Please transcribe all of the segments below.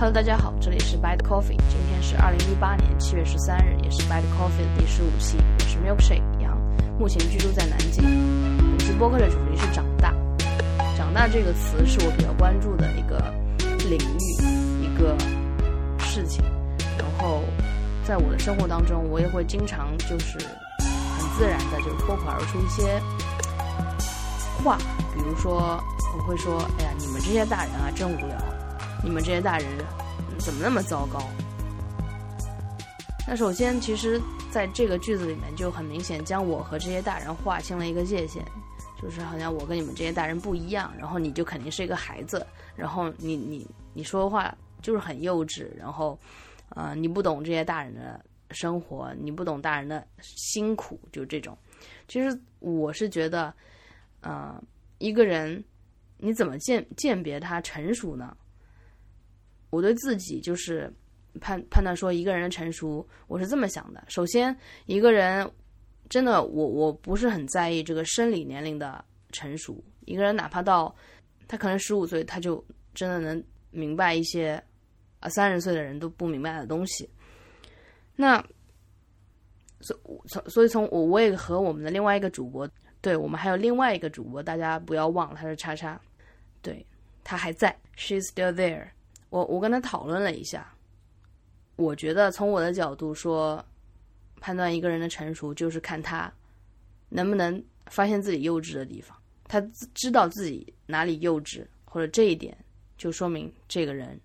Hello，大家好，这里是 Bad Coffee，今天是二零一八年七月十三日，也是 Bad Coffee 的第十五期，我是 Milkshake 杨，目前居住在南京。本期播客的主题是长大，长大这个词是我比较关注的一个领域，一个事情。然后在我的生活当中，我也会经常就是很自然的就脱口而出一些话，比如说我会说：“哎呀，你们这些大人啊，真无聊。”你们这些大人怎么那么糟糕？那首先，其实在这个句子里面就很明显将我和这些大人划清了一个界限，就是好像我跟你们这些大人不一样，然后你就肯定是一个孩子，然后你你你说的话就是很幼稚，然后呃你不懂这些大人的生活，你不懂大人的辛苦，就这种。其实我是觉得，呃，一个人你怎么鉴鉴别他成熟呢？我对自己就是判判断说一个人的成熟，我是这么想的。首先，一个人真的，我我不是很在意这个生理年龄的成熟。一个人哪怕到他可能十五岁，他就真的能明白一些啊三十岁的人都不明白的东西。那所从所以从我我也和我们的另外一个主播，对我们还有另外一个主播，大家不要忘了他是叉叉，对他还在，she's still there。我我跟他讨论了一下，我觉得从我的角度说，判断一个人的成熟就是看他能不能发现自己幼稚的地方，他知道自己哪里幼稚，或者这一点就说明这个人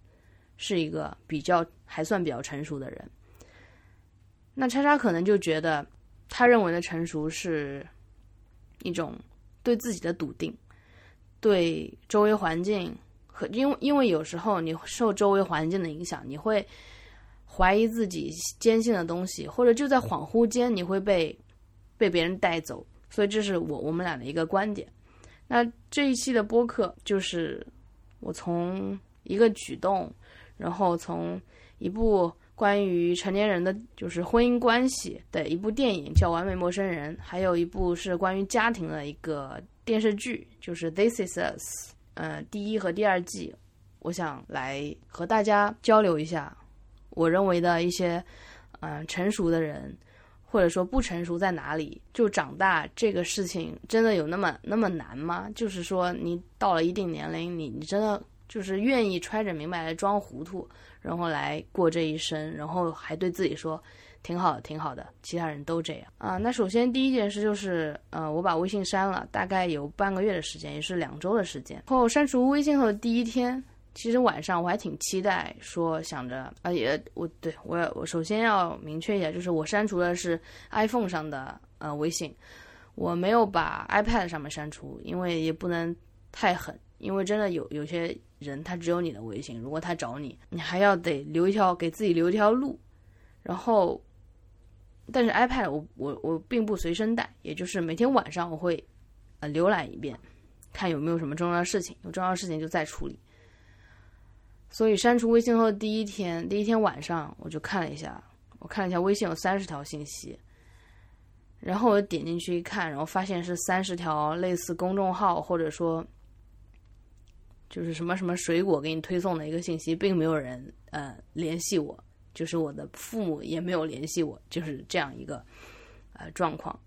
是一个比较还算比较成熟的人。那叉叉可能就觉得，他认为的成熟是一种对自己的笃定，对周围环境。和因为因为有时候你受周围环境的影响，你会怀疑自己坚信的东西，或者就在恍惚间你会被被别人带走，所以这是我我们俩的一个观点。那这一期的播客就是我从一个举动，然后从一部关于成年人的就是婚姻关系的一部电影叫《完美陌生人》，还有一部是关于家庭的一个电视剧，就是《This Is Us》。呃，第一和第二季，我想来和大家交流一下，我认为的一些，嗯，成熟的人，或者说不成熟在哪里？就长大这个事情，真的有那么那么难吗？就是说，你到了一定年龄，你你真的就是愿意揣着明白来装糊涂，然后来过这一生，然后还对自己说。挺好的，挺好的，其他人都这样啊。那首先第一件事就是，呃，我把微信删了，大概有半个月的时间，也是两周的时间。后删除微信后的第一天，其实晚上我还挺期待，说想着啊，也我对我我首先要明确一下，就是我删除的是 iPhone 上的呃微信，我没有把 iPad 上面删除，因为也不能太狠，因为真的有有些人他只有你的微信，如果他找你，你还要得留一条给自己留一条路，然后。但是 iPad 我我我并不随身带，也就是每天晚上我会，呃浏览一遍，看有没有什么重要的事情，有重要的事情就再处理。所以删除微信后的第一天，第一天晚上我就看了一下，我看了一下微信有三十条信息，然后我点进去一看，然后发现是三十条类似公众号或者说，就是什么什么水果给你推送的一个信息，并没有人呃联系我。就是我的父母也没有联系我，就是这样一个呃状况，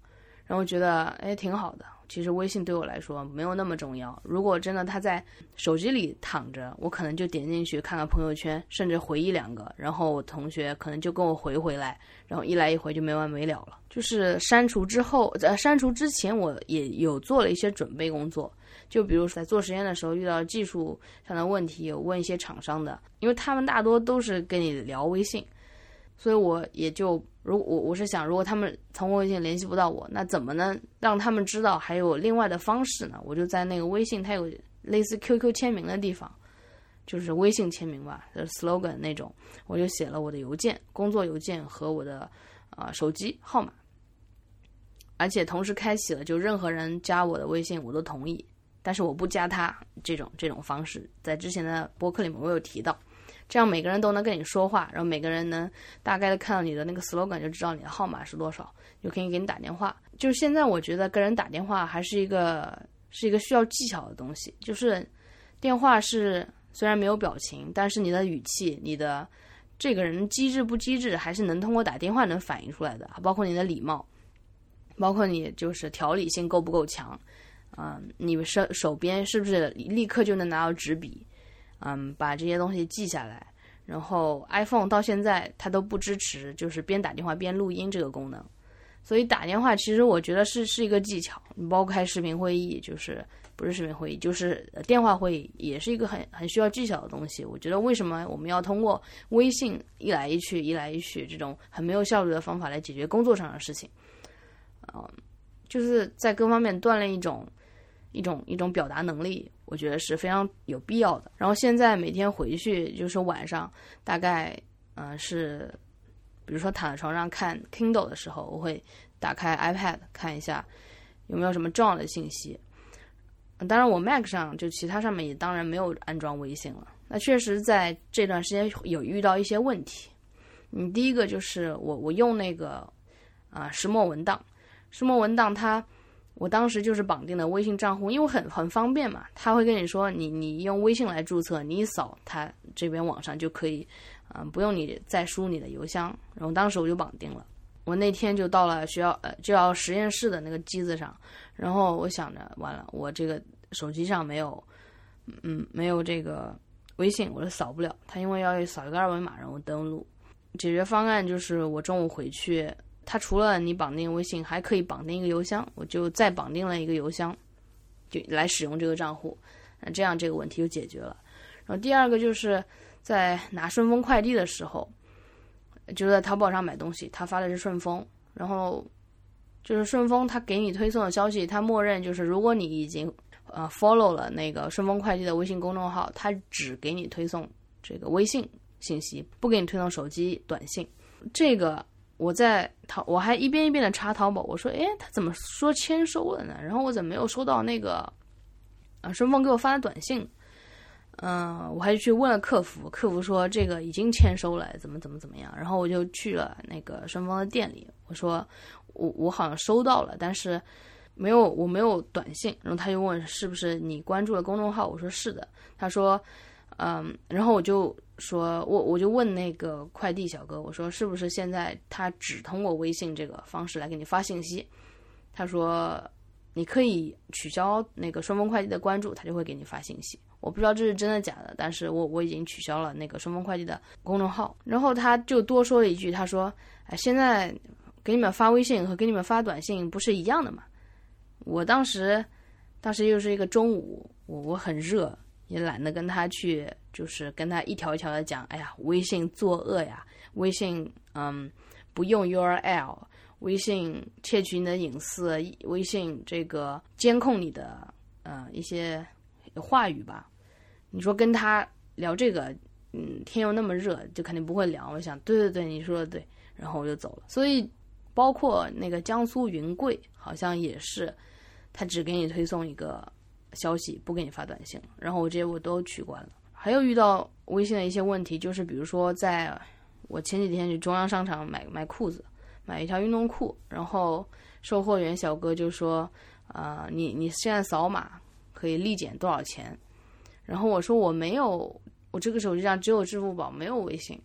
然后觉得哎挺好的。其实微信对我来说没有那么重要。如果真的他在手机里躺着，我可能就点进去看看朋友圈，甚至回一两个，然后我同学可能就跟我回回来，然后一来一回就没完没了了。就是删除之后，在删除之前，我也有做了一些准备工作。就比如说在做实验的时候遇到技术上的问题，有问一些厂商的，因为他们大多都是跟你聊微信，所以我也就如我我是想，如果他们从微信联系不到我，那怎么能让他们知道还有另外的方式呢？我就在那个微信，它有类似 QQ 签名的地方，就是微信签名吧，就是 slogan 那种，我就写了我的邮件、工作邮件和我的啊手机号码，而且同时开启了，就任何人加我的微信，我都同意。但是我不加他这种这种方式，在之前的博客里面我有提到，这样每个人都能跟你说话，然后每个人能大概的看到你的那个 slogan 就知道你的号码是多少，就可以给你打电话。就是现在我觉得跟人打电话还是一个是一个需要技巧的东西，就是电话是虽然没有表情，但是你的语气、你的这个人机智不机智，还是能通过打电话能反映出来的。包括你的礼貌，包括你就是条理性够不够强，嗯，你手手边是不是立刻就能拿到纸笔，嗯，把这些东西记下来。然后 iPhone 到现在它都不支持，就是边打电话边录音这个功能。所以打电话其实我觉得是是一个技巧，你包括开视频会议，就是不是视频会议，就是电话会议，也是一个很很需要技巧的东西。我觉得为什么我们要通过微信一来一去、一来一去这种很没有效率的方法来解决工作上的事情？嗯，就是在各方面锻炼一种一种一种表达能力，我觉得是非常有必要的。然后现在每天回去就是晚上大概嗯是。比如说躺在床上看 Kindle 的时候，我会打开 iPad 看一下有没有什么重要的信息。当然，我 Mac 上就其他上面也当然没有安装微信了。那确实在这段时间有遇到一些问题。嗯，第一个就是我我用那个啊石墨文档，石墨文档它我当时就是绑定的微信账户，因为很很方便嘛，他会跟你说你你用微信来注册，你一扫他这边网上就可以。嗯，不用你再输你的邮箱，然后当时我就绑定了。我那天就到了学校，呃，就要实验室的那个机子上，然后我想着，完了，我这个手机上没有，嗯，没有这个微信，我就扫不了。他因为要扫一个二维码，然后登录。解决方案就是我中午回去，他除了你绑定微信，还可以绑定一个邮箱，我就再绑定了一个邮箱，就来使用这个账户，那这样这个问题就解决了。然后第二个就是。在拿顺丰快递的时候，就在淘宝上买东西，他发的是顺丰，然后就是顺丰他给你推送的消息，他默认就是如果你已经呃 follow 了那个顺丰快递的微信公众号，他只给你推送这个微信信息，不给你推送手机短信。这个我在淘，我还一遍一遍的查淘宝，我说，哎，他怎么说签收了呢？然后我怎么没有收到那个啊顺丰给我发的短信？嗯，我还去问了客服，客服说这个已经签收了，怎么怎么怎么样。然后我就去了那个顺丰的店里，我说我我好像收到了，但是没有我没有短信。然后他就问是不是你关注了公众号，我说是的。他说嗯，然后我就说我我就问那个快递小哥，我说是不是现在他只通过微信这个方式来给你发信息？他说你可以取消那个顺丰快递的关注，他就会给你发信息。我不知道这是真的假的，但是我我已经取消了那个顺丰快递的公众号。然后他就多说了一句，他说：“哎，现在给你们发微信和给你们发短信不是一样的嘛？”我当时，当时又是一个中午，我我很热，也懒得跟他去，就是跟他一条一条的讲。哎呀，微信作恶呀，微信嗯不用 URL，微信窃取你的隐私，微信这个监控你的呃一些话语吧。你说跟他聊这个，嗯，天又那么热，就肯定不会聊。我想，对对对，你说的对，然后我就走了。所以，包括那个江苏云贵，好像也是，他只给你推送一个消息，不给你发短信。然后我这些我都取关了。还有遇到微信的一些问题，就是比如说，在我前几天去中央商场买买裤子，买一条运动裤，然后售货员小哥就说，呃，你你现在扫码可以立减多少钱？然后我说我没有，我这个手机上只有支付宝，没有微信。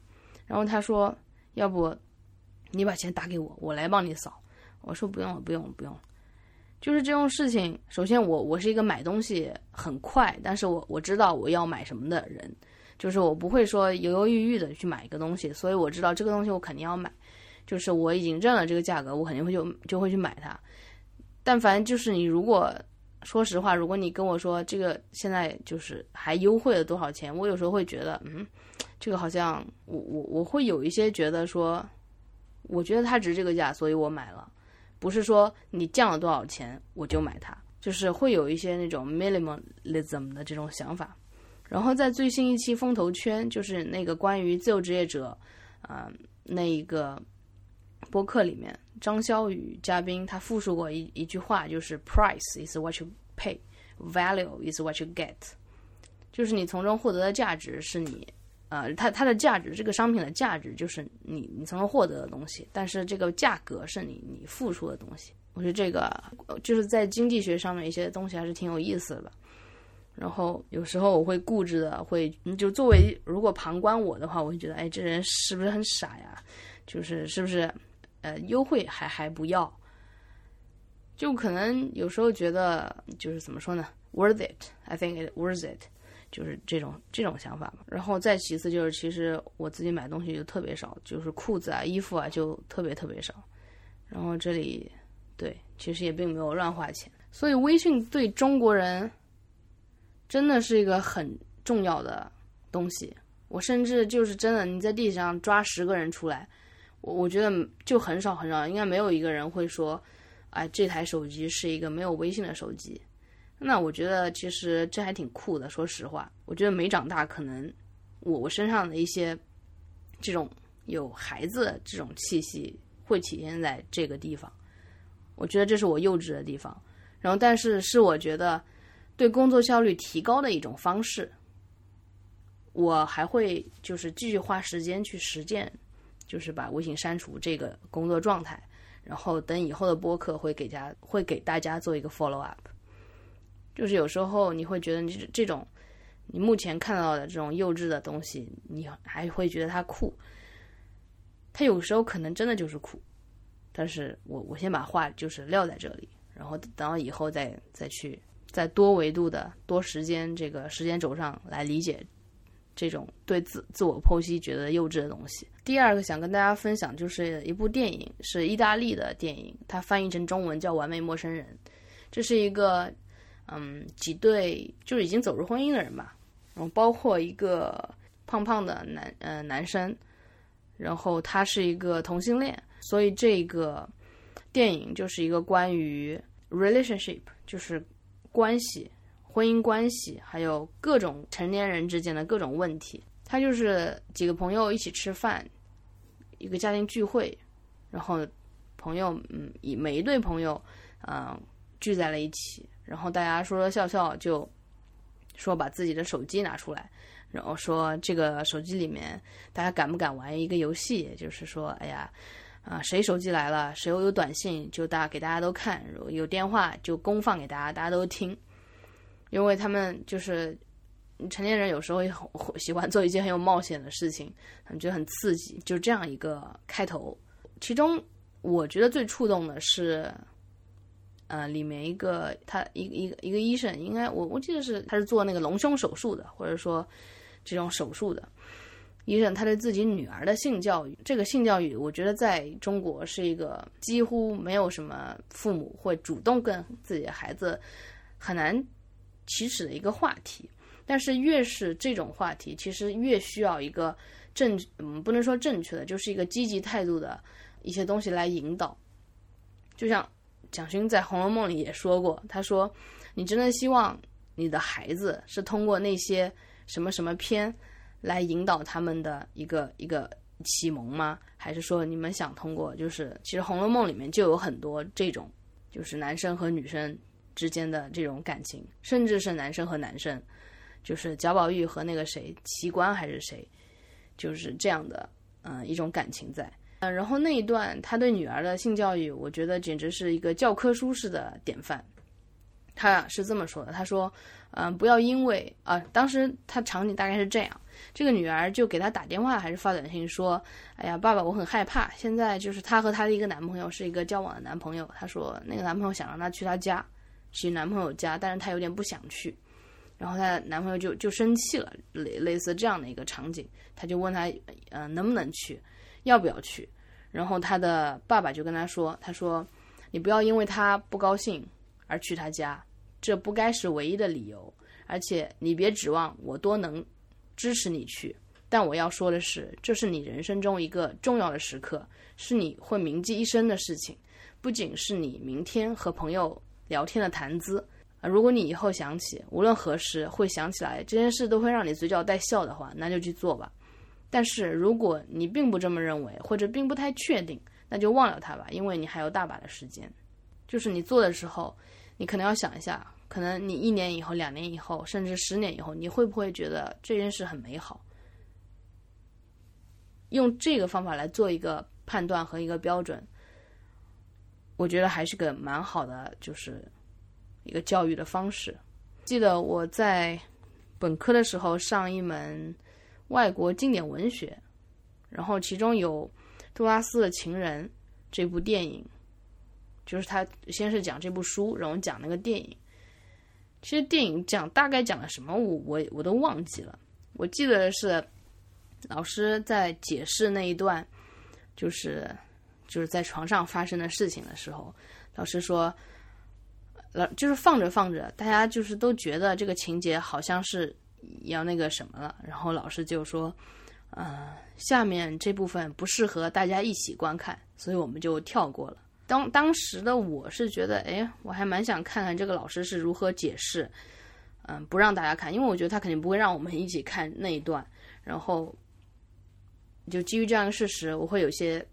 然后他说，要不你把钱打给我，我来帮你扫。我说不用了，不用了，不用了。就是这种事情，首先我我是一个买东西很快，但是我我知道我要买什么的人，就是我不会说犹犹豫豫的去买一个东西，所以我知道这个东西我肯定要买，就是我已经认了这个价格，我肯定会就就会去买它。但凡就是你如果。说实话，如果你跟我说这个现在就是还优惠了多少钱，我有时候会觉得，嗯，这个好像我我我会有一些觉得说，我觉得它值这个价，所以我买了，不是说你降了多少钱我就买它，就是会有一些那种 minimalism 的这种想法。然后在最新一期风投圈，就是那个关于自由职业者，啊，那一个播客里面。张潇雨嘉宾他复述过一一句话，就是 “Price is what you pay, value is what you get”，就是你从中获得的价值是你，呃，它它的价值，这个商品的价值就是你你从中获得的东西，但是这个价格是你你付出的东西。我觉得这个就是在经济学上面一些东西还是挺有意思的吧。然后有时候我会固执的，会就作为如果旁观我的话，我会觉得，哎，这人是不是很傻呀？就是是不是，呃，优惠还还不要？就可能有时候觉得，就是怎么说呢？Worth it，I think it worth it，就是这种这种想法吧。然后再其次就是，其实我自己买东西就特别少，就是裤子啊、衣服啊就特别特别少。然后这里，对，其实也并没有乱花钱。所以微信对中国人。真的是一个很重要的东西，我甚至就是真的，你在地铁上抓十个人出来，我我觉得就很少很少，应该没有一个人会说，哎，这台手机是一个没有微信的手机。那我觉得其实这还挺酷的，说实话，我觉得没长大，可能我我身上的一些这种有孩子这种气息会体现在这个地方，我觉得这是我幼稚的地方。然后，但是是我觉得。对工作效率提高的一种方式，我还会就是继续花时间去实践，就是把微信删除这个工作状态，然后等以后的播客会给家会给大家做一个 follow up。就是有时候你会觉得你这种你目前看到的这种幼稚的东西，你还会觉得它酷，它有时候可能真的就是酷，但是我我先把话就是撂在这里，然后等到以后再再去。在多维度的多时间这个时间轴上来理解这种对自自我剖析觉得幼稚的东西。第二个想跟大家分享就是一部电影，是意大利的电影，它翻译成中文叫《完美陌生人》。这是一个嗯几对就是已经走入婚姻的人吧，然后包括一个胖胖的男呃男生，然后他是一个同性恋，所以这个电影就是一个关于 relationship 就是。关系、婚姻关系，还有各种成年人之间的各种问题。他就是几个朋友一起吃饭，一个家庭聚会，然后朋友嗯，以每一对朋友嗯聚在了一起，然后大家说说笑笑，就说把自己的手机拿出来，然后说这个手机里面大家敢不敢玩一个游戏？就是说，哎呀。啊，谁手机来了，谁有短信，就大给大家都看；有电话就公放给大家，大家都听。因为他们就是成年人，有时候也很喜欢做一些很有冒险的事情，他们觉得很刺激。就这样一个开头，其中我觉得最触动的是，呃，里面一个他一一个一个医生，应该我我记得是他是做那个隆胸手术的，或者说这种手术的。医生他对自己女儿的性教育，这个性教育，我觉得在中国是一个几乎没有什么父母会主动跟自己的孩子很难启齿的一个话题。但是越是这种话题，其实越需要一个正，嗯，不能说正确的，就是一个积极态度的一些东西来引导。就像蒋勋在《红楼梦》里也说过，他说：“你真的希望你的孩子是通过那些什么什么片？”来引导他们的一个一个启蒙吗？还是说你们想通过？就是其实《红楼梦》里面就有很多这种，就是男生和女生之间的这种感情，甚至是男生和男生，就是贾宝玉和那个谁齐官还是谁，就是这样的嗯一种感情在。嗯，然后那一段他对女儿的性教育，我觉得简直是一个教科书式的典范。他是这么说的：“他说，嗯，不要因为啊，当时他场景大概是这样。”这个女儿就给他打电话还是发短信说：“哎呀，爸爸，我很害怕。现在就是她和她的一个男朋友是一个交往的男朋友。她说那个男朋友想让她去她家，去男朋友家，但是她有点不想去。然后她男朋友就就生气了，类类似这样的一个场景，他就问她，呃，能不能去，要不要去？然后他的爸爸就跟他说，他说你不要因为他不高兴而去他家，这不该是唯一的理由，而且你别指望我多能。”支持你去，但我要说的是，这是你人生中一个重要的时刻，是你会铭记一生的事情，不仅是你明天和朋友聊天的谈资啊。如果你以后想起，无论何时会想起来这件事，都会让你嘴角带笑的话，那就去做吧。但是如果你并不这么认为，或者并不太确定，那就忘了它吧，因为你还有大把的时间。就是你做的时候，你可能要想一下。可能你一年以后、两年以后，甚至十年以后，你会不会觉得这件事很美好？用这个方法来做一个判断和一个标准，我觉得还是个蛮好的，就是一个教育的方式。记得我在本科的时候上一门外国经典文学，然后其中有杜拉斯的《情人》这部电影，就是他先是讲这部书，然后讲那个电影。其实电影讲大概讲了什么，我我我都忘记了。我记得是老师在解释那一段，就是就是在床上发生的事情的时候，老师说。老就是放着放着，大家就是都觉得这个情节好像是要那个什么了，然后老师就说，呃，下面这部分不适合大家一起观看，所以我们就跳过了。当当时的我是觉得，哎，我还蛮想看看这个老师是如何解释，嗯，不让大家看，因为我觉得他肯定不会让我们一起看那一段。然后就基于这样的事实，我会有些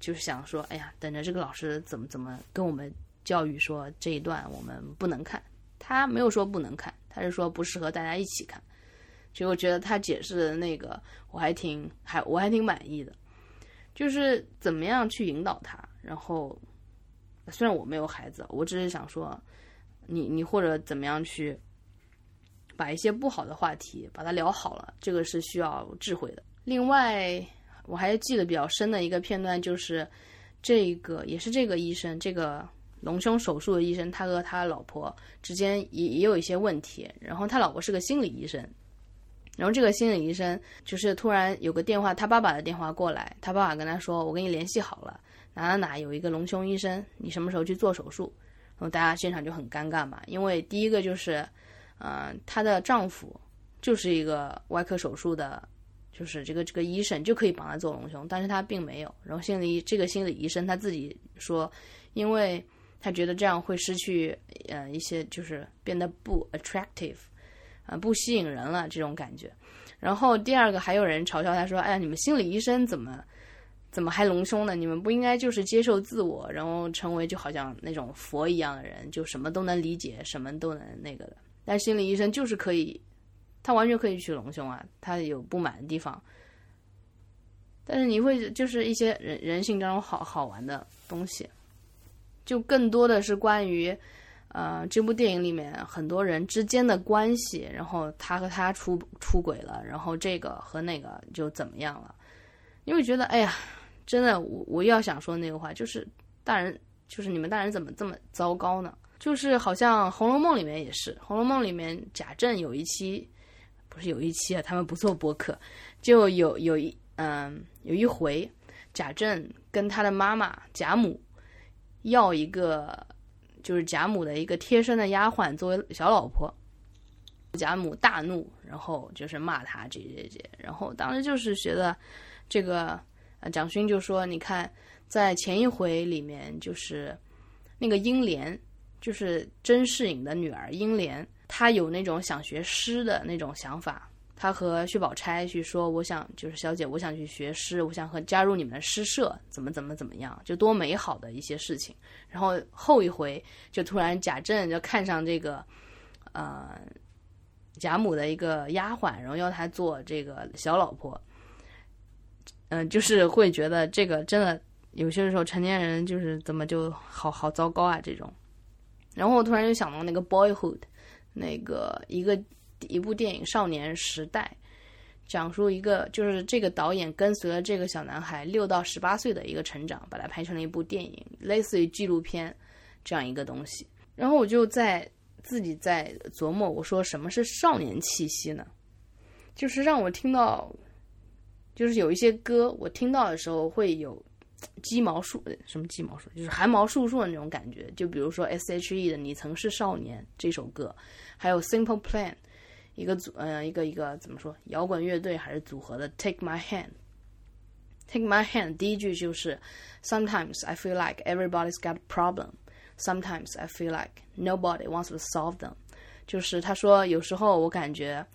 就是想说，哎呀，等着这个老师怎么怎么跟我们。教育说这一段我们不能看，他没有说不能看，他是说不适合大家一起看。其实我觉得他解释的那个我还挺还我还挺满意的，就是怎么样去引导他。然后虽然我没有孩子，我只是想说，你你或者怎么样去把一些不好的话题把它聊好了，这个是需要智慧的。另外我还记得比较深的一个片段就是这个也是这个医生这个。隆胸手术的医生，他和他老婆之间也也有一些问题。然后他老婆是个心理医生，然后这个心理医生就是突然有个电话，他爸爸的电话过来，他爸爸跟他说：“我跟你联系好了，哪哪哪有一个隆胸医生，你什么时候去做手术？”然后大家现场就很尴尬嘛，因为第一个就是，嗯，她的丈夫就是一个外科手术的，就是这个这个医生就可以帮他做隆胸，但是他并没有。然后心理这个心理医生他自己说，因为。他觉得这样会失去，呃，一些就是变得不 attractive，啊，不吸引人了这种感觉。然后第二个还有人嘲笑他说：“哎呀，你们心理医生怎么怎么还隆胸呢？你们不应该就是接受自我，然后成为就好像那种佛一样的人，就什么都能理解，什么都能那个的。但心理医生就是可以，他完全可以去隆胸啊，他有不满的地方。但是你会就是一些人人性当中好好玩的东西。”就更多的是关于，呃，这部电影里面很多人之间的关系，然后他和他出出轨了，然后这个和那个就怎么样了？因为觉得，哎呀，真的，我我要想说那个话，就是大人，就是你们大人怎么这么糟糕呢？就是好像《红楼梦》里面也是，《红楼梦》里面贾政有一期，不是有一期啊，他们不做播客，就有有一嗯有一回，贾政跟他的妈妈贾母。要一个就是贾母的一个贴身的丫鬟作为小老婆，贾母大怒，然后就是骂他这这这，然后当时就是觉得这个蒋勋就说，你看在前一回里面，就是那个英莲，就是甄士隐的女儿英莲，她有那种想学诗的那种想法。他和薛宝钗去说：“我想就是小姐，我想去学诗，我想和加入你们的诗社，怎么怎么怎么样，就多美好的一些事情。”然后后一回就突然贾政就看上这个，呃，贾母的一个丫鬟，然后要她做这个小老婆。嗯，就是会觉得这个真的有些时候成年人就是怎么就好好糟糕啊这种。然后我突然就想到那个《Boyhood》，那个一个。一部电影《少年时代》，讲述一个就是这个导演跟随了这个小男孩六到十八岁的一个成长，把它拍成了一部电影，类似于纪录片这样一个东西。然后我就在自己在琢磨，我说什么是少年气息呢？就是让我听到，就是有一些歌，我听到的时候会有鸡毛竖什么鸡毛竖，就是汗毛竖竖的那种感觉。就比如说 S.H.E 的《你曾是少年》这首歌，还有 Simple Plan。一个组，嗯，一个一个怎么说？摇滚乐队还是组合的？Take my hand，Take my hand。第一句就是 Sometimes I feel like everybody's got a problem. Sometimes I feel like nobody wants to solve them。就是他说，有时候我感觉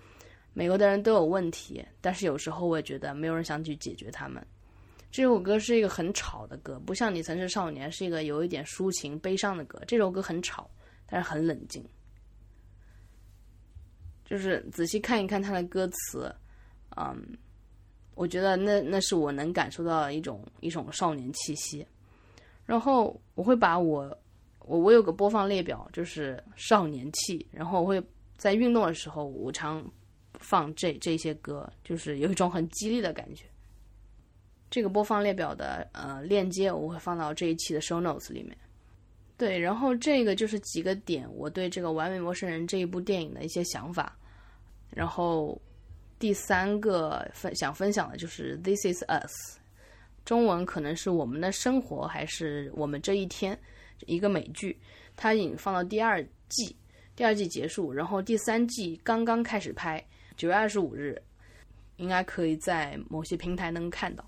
美国的人都有问题，但是有时候我也觉得没有人想去解决他们。这首歌是一个很吵的歌，不像《你曾是少年》是一个有一点抒情悲伤的歌。这首歌很吵，但是很冷静。就是仔细看一看他的歌词，嗯，我觉得那那是我能感受到一种一种少年气息。然后我会把我我我有个播放列表，就是少年气，然后我会在运动的时候，我常放这这些歌，就是有一种很激励的感觉。这个播放列表的呃链接我会放到这一期的 show notes 里面。对，然后这个就是几个点，我对这个《完美陌生人》这一部电影的一些想法。然后第三个分想分享的就是《This Is Us》，中文可能是我们的生活，还是我们这一天，一个美剧，它已经放到第二季，第二季结束，然后第三季刚刚开始拍，九月二十五日，应该可以在某些平台能看到。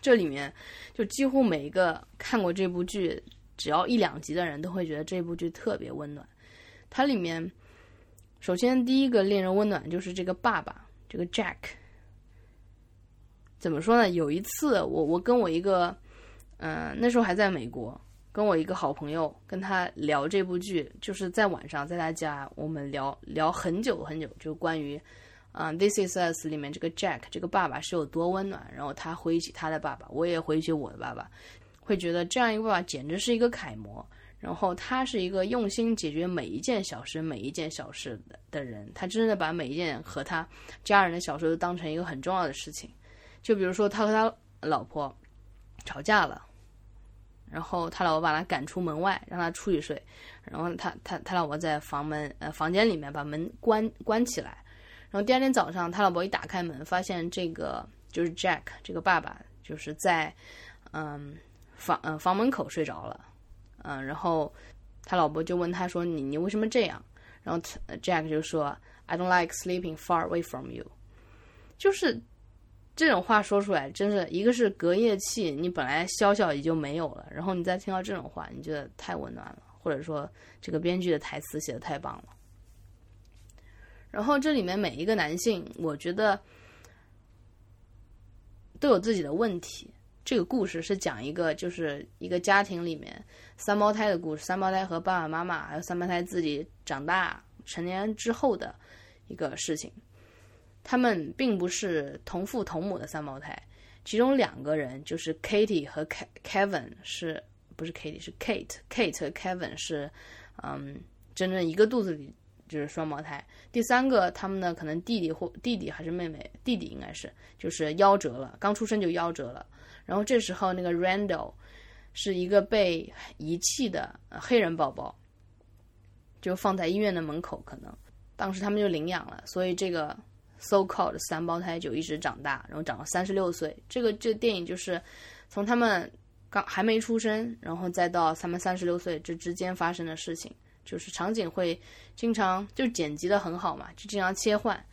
这里面就几乎每一个看过这部剧只要一两集的人都会觉得这部剧特别温暖。它里面首先第一个令人温暖就是这个爸爸，这个 Jack。怎么说呢？有一次我我跟我一个嗯那时候还在美国，跟我一个好朋友跟他聊这部剧，就是在晚上在他家我们聊聊很久很久，就关于。啊，This Is Us 里面这个 Jack 这个爸爸是有多温暖，然后他回忆起他的爸爸，我也回忆起我的爸爸，会觉得这样一个爸爸简直是一个楷模。然后他是一个用心解决每一件小事、每一件小事的的人，他真的把每一件和他家人的小事都当成一个很重要的事情。就比如说他和他老婆吵架了，然后他老婆把他赶出门外，让他出去睡，然后他他他老婆在房门呃房间里面把门关关起来。然后第二天早上，他老婆一打开门，发现这个就是 Jack 这个爸爸，就是在嗯房嗯房门口睡着了，嗯，然后他老婆就问他说：“你你为什么这样？”然后 Jack 就说：“I don't like sleeping far away from you。”就是这种话说出来，真是一个是隔夜气，你本来消消也就没有了，然后你再听到这种话，你觉得太温暖了，或者说这个编剧的台词写的太棒了。然后这里面每一个男性，我觉得都有自己的问题。这个故事是讲一个，就是一个家庭里面三胞胎的故事，三胞胎和爸爸妈妈，还有三胞胎自己长大成年之后的一个事情。他们并不是同父同母的三胞胎，其中两个人就是 Katie 和 Kevin，是不是 Katie 是 Kate？Kate 和 Kevin 是嗯，真正一个肚子里。就是双胞胎，第三个他们呢，可能弟弟或弟弟还是妹妹，弟弟应该是，就是夭折了，刚出生就夭折了。然后这时候那个 Randall 是一个被遗弃的黑人宝宝，就放在医院的门口，可能当时他们就领养了，所以这个 so called 三胞胎就一直长大，然后长到三十六岁。这个这电影就是从他们刚还没出生，然后再到他们三十六岁这之间发生的事情。就是场景会经常就剪辑的很好嘛，就经常切换，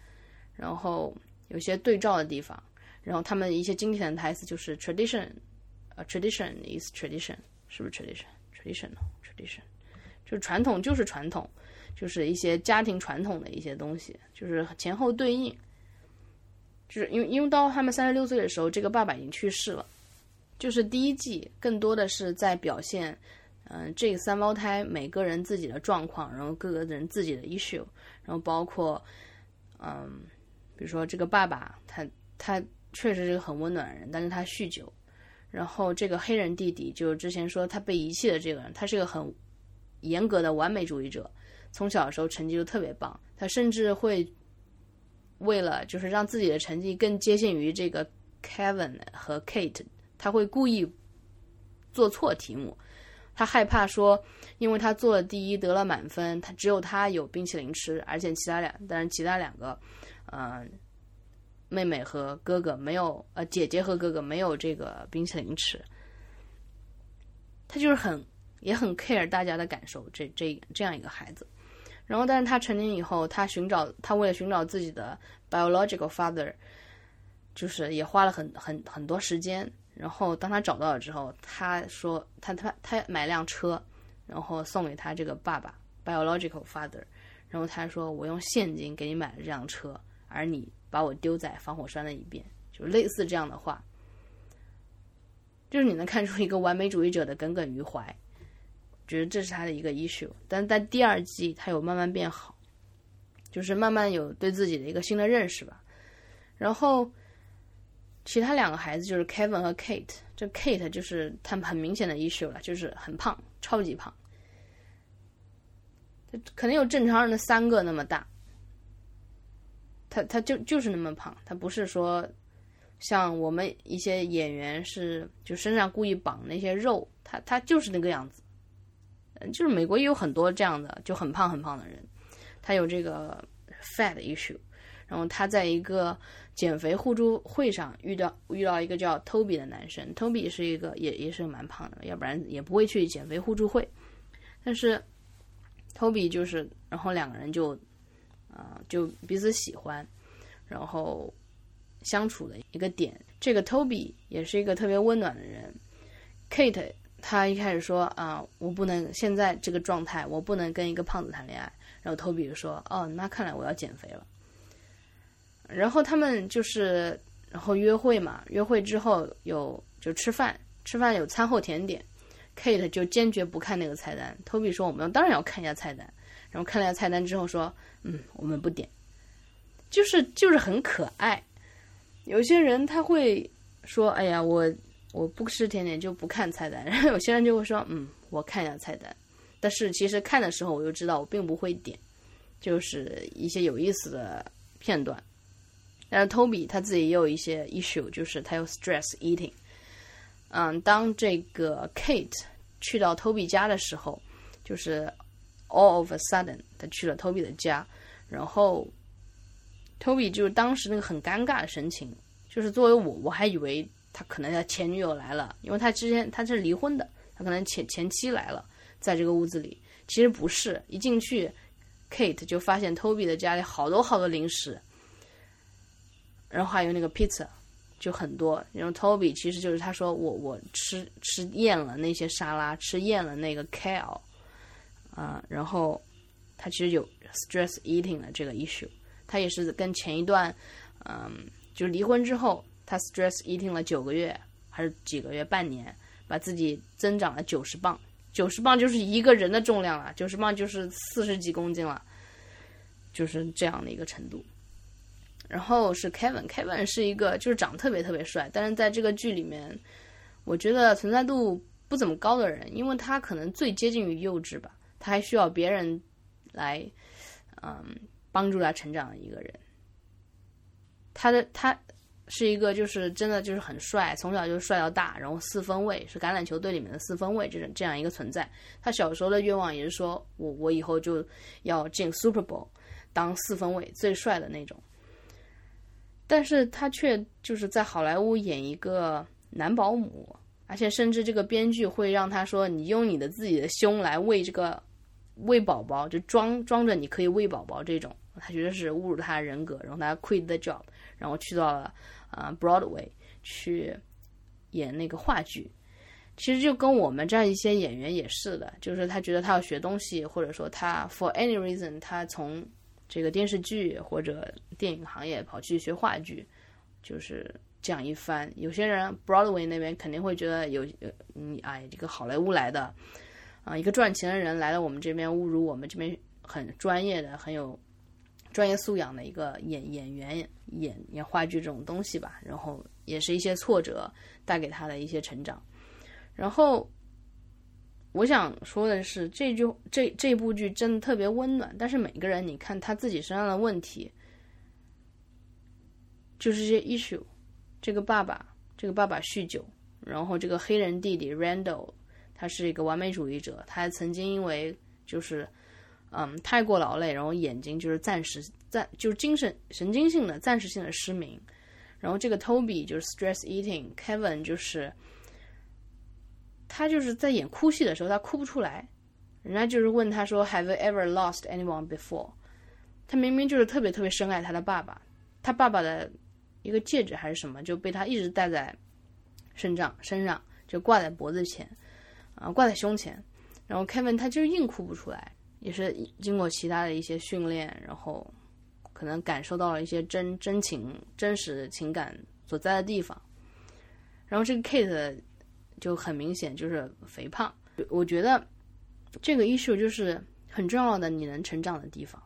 然后有些对照的地方，然后他们一些经典的台词就是 tradition，呃，tradition is tradition，是不是 tradition？tradition，tradition，就是传统就是传统，就是一些家庭传统的一些东西，就是前后对应，就是因为因为到他们三十六岁的时候，这个爸爸已经去世了，就是第一季更多的是在表现。嗯，这三胞胎每个人自己的状况，然后各个人自己的 issue，然后包括，嗯，比如说这个爸爸，他他确实是个很温暖的人，但是他酗酒。然后这个黑人弟弟，就是之前说他被遗弃的这个人，他是个很严格的完美主义者，从小的时候成绩就特别棒，他甚至会为了就是让自己的成绩更接近于这个 Kevin 和 Kate，他会故意做错题目。他害怕说，因为他做了第一得了满分，他只有他有冰淇淋吃，而且其他两，但是其他两个，嗯，妹妹和哥哥没有，呃，姐姐和哥哥没有这个冰淇淋吃。他就是很也很 care 大家的感受，这这这样一个孩子。然后，但是他成年以后，他寻找他为了寻找自己的 biological father，就是也花了很很很多时间。然后当他找到了之后，他说他他他买辆车，然后送给他这个爸爸 biological father，然后他说我用现金给你买了这辆车，而你把我丢在防火栓的一边，就类似这样的话，就是你能看出一个完美主义者的耿耿于怀，觉得这是他的一个 issue，但在第二季他有慢慢变好，就是慢慢有对自己的一个新的认识吧，然后。其他两个孩子就是 Kevin 和 Kate，这 Kate 就是他们很明显的 issue 了，就是很胖，超级胖。他可能有正常人的三个那么大。他他就就是那么胖，他不是说像我们一些演员是就身上故意绑那些肉，他他就是那个样子。嗯，就是美国也有很多这样的就很胖很胖的人，他有这个 fat issue。然后他在一个减肥互助会上遇到遇到一个叫 Toby 的男生，Toby 是一个也也是蛮胖的，要不然也不会去减肥互助会。但是 Toby 就是，然后两个人就。啊，就彼此喜欢，然后相处的一个点。这个 Toby 也是一个特别温暖的人。Kate 他一开始说啊，我不能现在这个状态，我不能跟一个胖子谈恋爱。然后 Toby 就说，哦，那看来我要减肥了。然后他们就是，然后约会嘛，约会之后有就吃饭，吃饭有餐后甜点。Kate 就坚决不看那个菜单。Toby 说，我们当然要看一下菜单。然后看了下菜单之后说。嗯，我们不点，就是就是很可爱。有些人他会说：“哎呀，我我不吃甜点就不看菜单。”然后有些人就会说：“嗯，我看一下菜单。”但是其实看的时候，我就知道我并不会点，就是一些有意思的片段。但是 Toby 他自己也有一些 issue，就是他有 stress eating。嗯，当这个 Kate 去到 Toby 家的时候，就是 all of a sudden 他去了 Toby 的家。然后，Toby 就是当时那个很尴尬的神情，就是作为我，我还以为他可能他前女友来了，因为他之前他是离婚的，他可能前前妻来了，在这个屋子里，其实不是，一进去，Kate 就发现 Toby 的家里好多好多零食，然后还有那个 pizza，就很多，然后 Toby 其实就是他说我我吃吃厌了那些沙拉，吃厌了那个 kale，啊，然后。他其实有 stress eating 的这个 issue，他也是跟前一段，嗯，就是离婚之后，他 stress eating 了九个月还是几个月，半年，把自己增长了九十磅，九十磅就是一个人的重量了，九十磅就是四十几公斤了，就是这样的一个程度。然后是 Kevin，Kevin 是一个就是长得特别特别帅，但是在这个剧里面，我觉得存在度不怎么高的人，因为他可能最接近于幼稚吧，他还需要别人。来，嗯，帮助他成长的一个人。他的他是一个，就是真的就是很帅，从小就帅到大，然后四分卫是橄榄球队里面的四分卫，这种这样一个存在。他小时候的愿望也是说，我我以后就要进 Super Bowl，当四分卫最帅的那种。但是他却就是在好莱坞演一个男保姆，而且甚至这个编剧会让他说，你用你的自己的胸来喂这个。喂宝宝就装装着你可以喂宝宝这种，他觉得是侮辱他人格，然后他 quit the job，然后去到了啊 Broadway 去演那个话剧。其实就跟我们这样一些演员也是的，就是他觉得他要学东西，或者说他 for any reason 他从这个电视剧或者电影行业跑去学话剧，就是这样一番。有些人 Broadway 那边肯定会觉得有你哎这个好莱坞来的。啊，一个赚钱的人来到我们这边，侮辱我们这边很专业的、很有专业素养的一个演演员演演话剧这种东西吧。然后也是一些挫折带给他的一些成长。然后我想说的是，这句这这部剧真的特别温暖。但是每个人，你看他自己身上的问题，就是这些 issue。这个爸爸，这个爸爸酗酒，然后这个黑人弟弟 Randall。他是一个完美主义者，他还曾经因为就是，嗯，太过劳累，然后眼睛就是暂时暂就是精神神经性的暂时性的失明。然后这个 Toby 就是 stress eating，Kevin 就是他就是在演哭戏的时候他哭不出来，人家就是问他说 Have you ever lost anyone before？他明明就是特别特别深爱他的爸爸，他爸爸的一个戒指还是什么就被他一直戴在身上身上就挂在脖子前。啊，挂在胸前，然后 Kevin 他就硬哭不出来，也是经过其他的一些训练，然后可能感受到了一些真真情、真实情感所在的地方。然后这个 Kate 就很明显就是肥胖，我觉得这个 issue 就是很重要的你能成长的地方。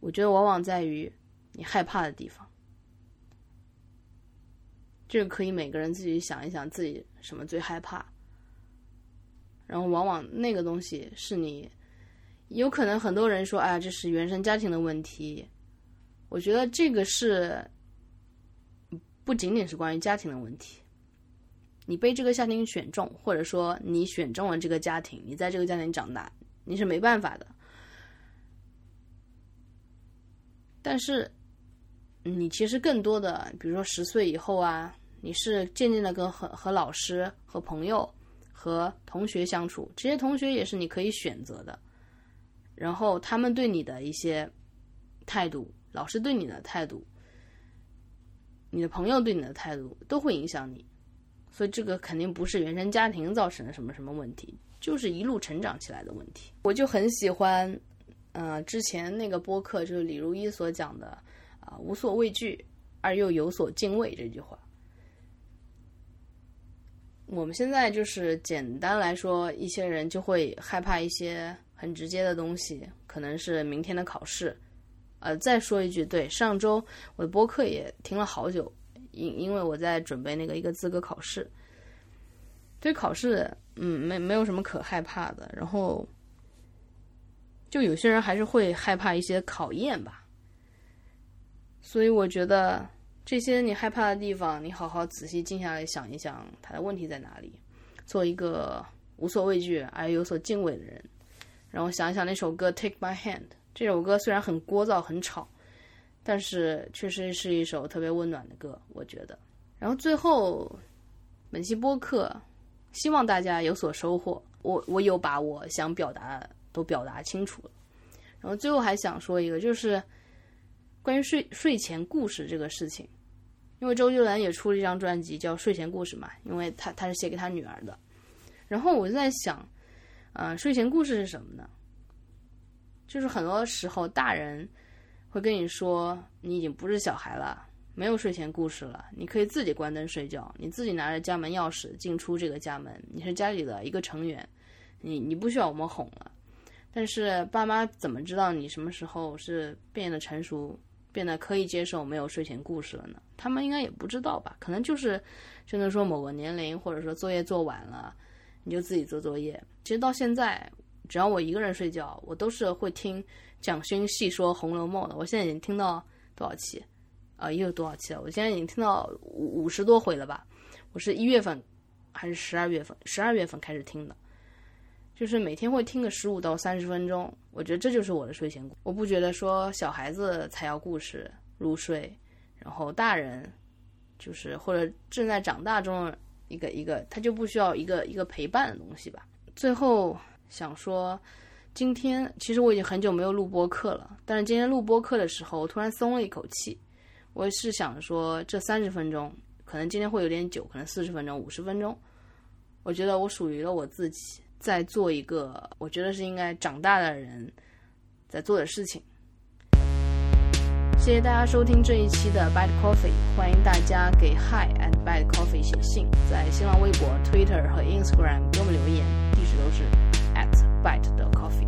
我觉得往往在于你害怕的地方。这个可以每个人自己想一想，自己什么最害怕。然后往往那个东西是你有可能很多人说，哎，这是原生家庭的问题。我觉得这个是不仅仅是关于家庭的问题。你被这个家庭选中，或者说你选中了这个家庭，你在这个家庭长大，你是没办法的。但是，你其实更多的，比如说十岁以后啊，你是渐渐的跟和和老师、和朋友、和同学相处，这些同学也是你可以选择的。然后他们对你的一些态度，老师对你的态度，你的朋友对你的态度，都会影响你。所以这个肯定不是原生家庭造成的什么什么问题，就是一路成长起来的问题。我就很喜欢，呃，之前那个播客就是李如一所讲的，啊，无所畏惧而又有所敬畏这句话。我们现在就是简单来说，一些人就会害怕一些很直接的东西，可能是明天的考试。呃，再说一句，对，上周我的播客也听了好久。因因为我在准备那个一个资格考试，对考试，嗯，没没有什么可害怕的。然后，就有些人还是会害怕一些考验吧。所以我觉得这些你害怕的地方，你好好仔细静下来想一想，他的问题在哪里。做一个无所畏惧而有所敬畏的人。然后想一想那首歌《Take My Hand》，这首歌虽然很聒噪、很吵。但是确实是一首特别温暖的歌，我觉得。然后最后，本期播客，希望大家有所收获。我我有把我想表达都表达清楚了。然后最后还想说一个，就是关于睡睡前故事这个事情。因为周杰伦也出了一张专辑叫《睡前故事》嘛，因为他他是写给他女儿的。然后我就在想，呃，睡前故事是什么呢？就是很多时候大人。会跟你说，你已经不是小孩了，没有睡前故事了，你可以自己关灯睡觉，你自己拿着家门钥匙进出这个家门，你是家里的一个成员，你你不需要我们哄了。但是爸妈怎么知道你什么时候是变得成熟，变得可以接受没有睡前故事了呢？他们应该也不知道吧？可能就是真的说某个年龄，或者说作业做晚了，你就自己做作业。其实到现在，只要我一个人睡觉，我都是会听。蒋勋细说《红楼梦》的，我现在已经听到多少期？啊，又有多少期了？我现在已经听到五五十多回了吧？我是一月份还是十二月份？十二月份开始听的，就是每天会听个十五到三十分钟。我觉得这就是我的睡前故事。我不觉得说小孩子才要故事入睡，然后大人就是或者正在长大中一个一个，他就不需要一个一个陪伴的东西吧。最后想说。今天其实我已经很久没有录播课了，但是今天录播课的时候，我突然松了一口气。我是想说，这三十分钟可能今天会有点久，可能四十分钟、五十分钟，我觉得我属于了我自己，在做一个我觉得是应该长大的人在做的事情。谢谢大家收听这一期的 Bad Coffee，欢迎大家给 Hi and Bad Coffee 写信，在新浪微博、Twitter 和 Instagram 给我们留言，地址都是 at bad 的 coffee。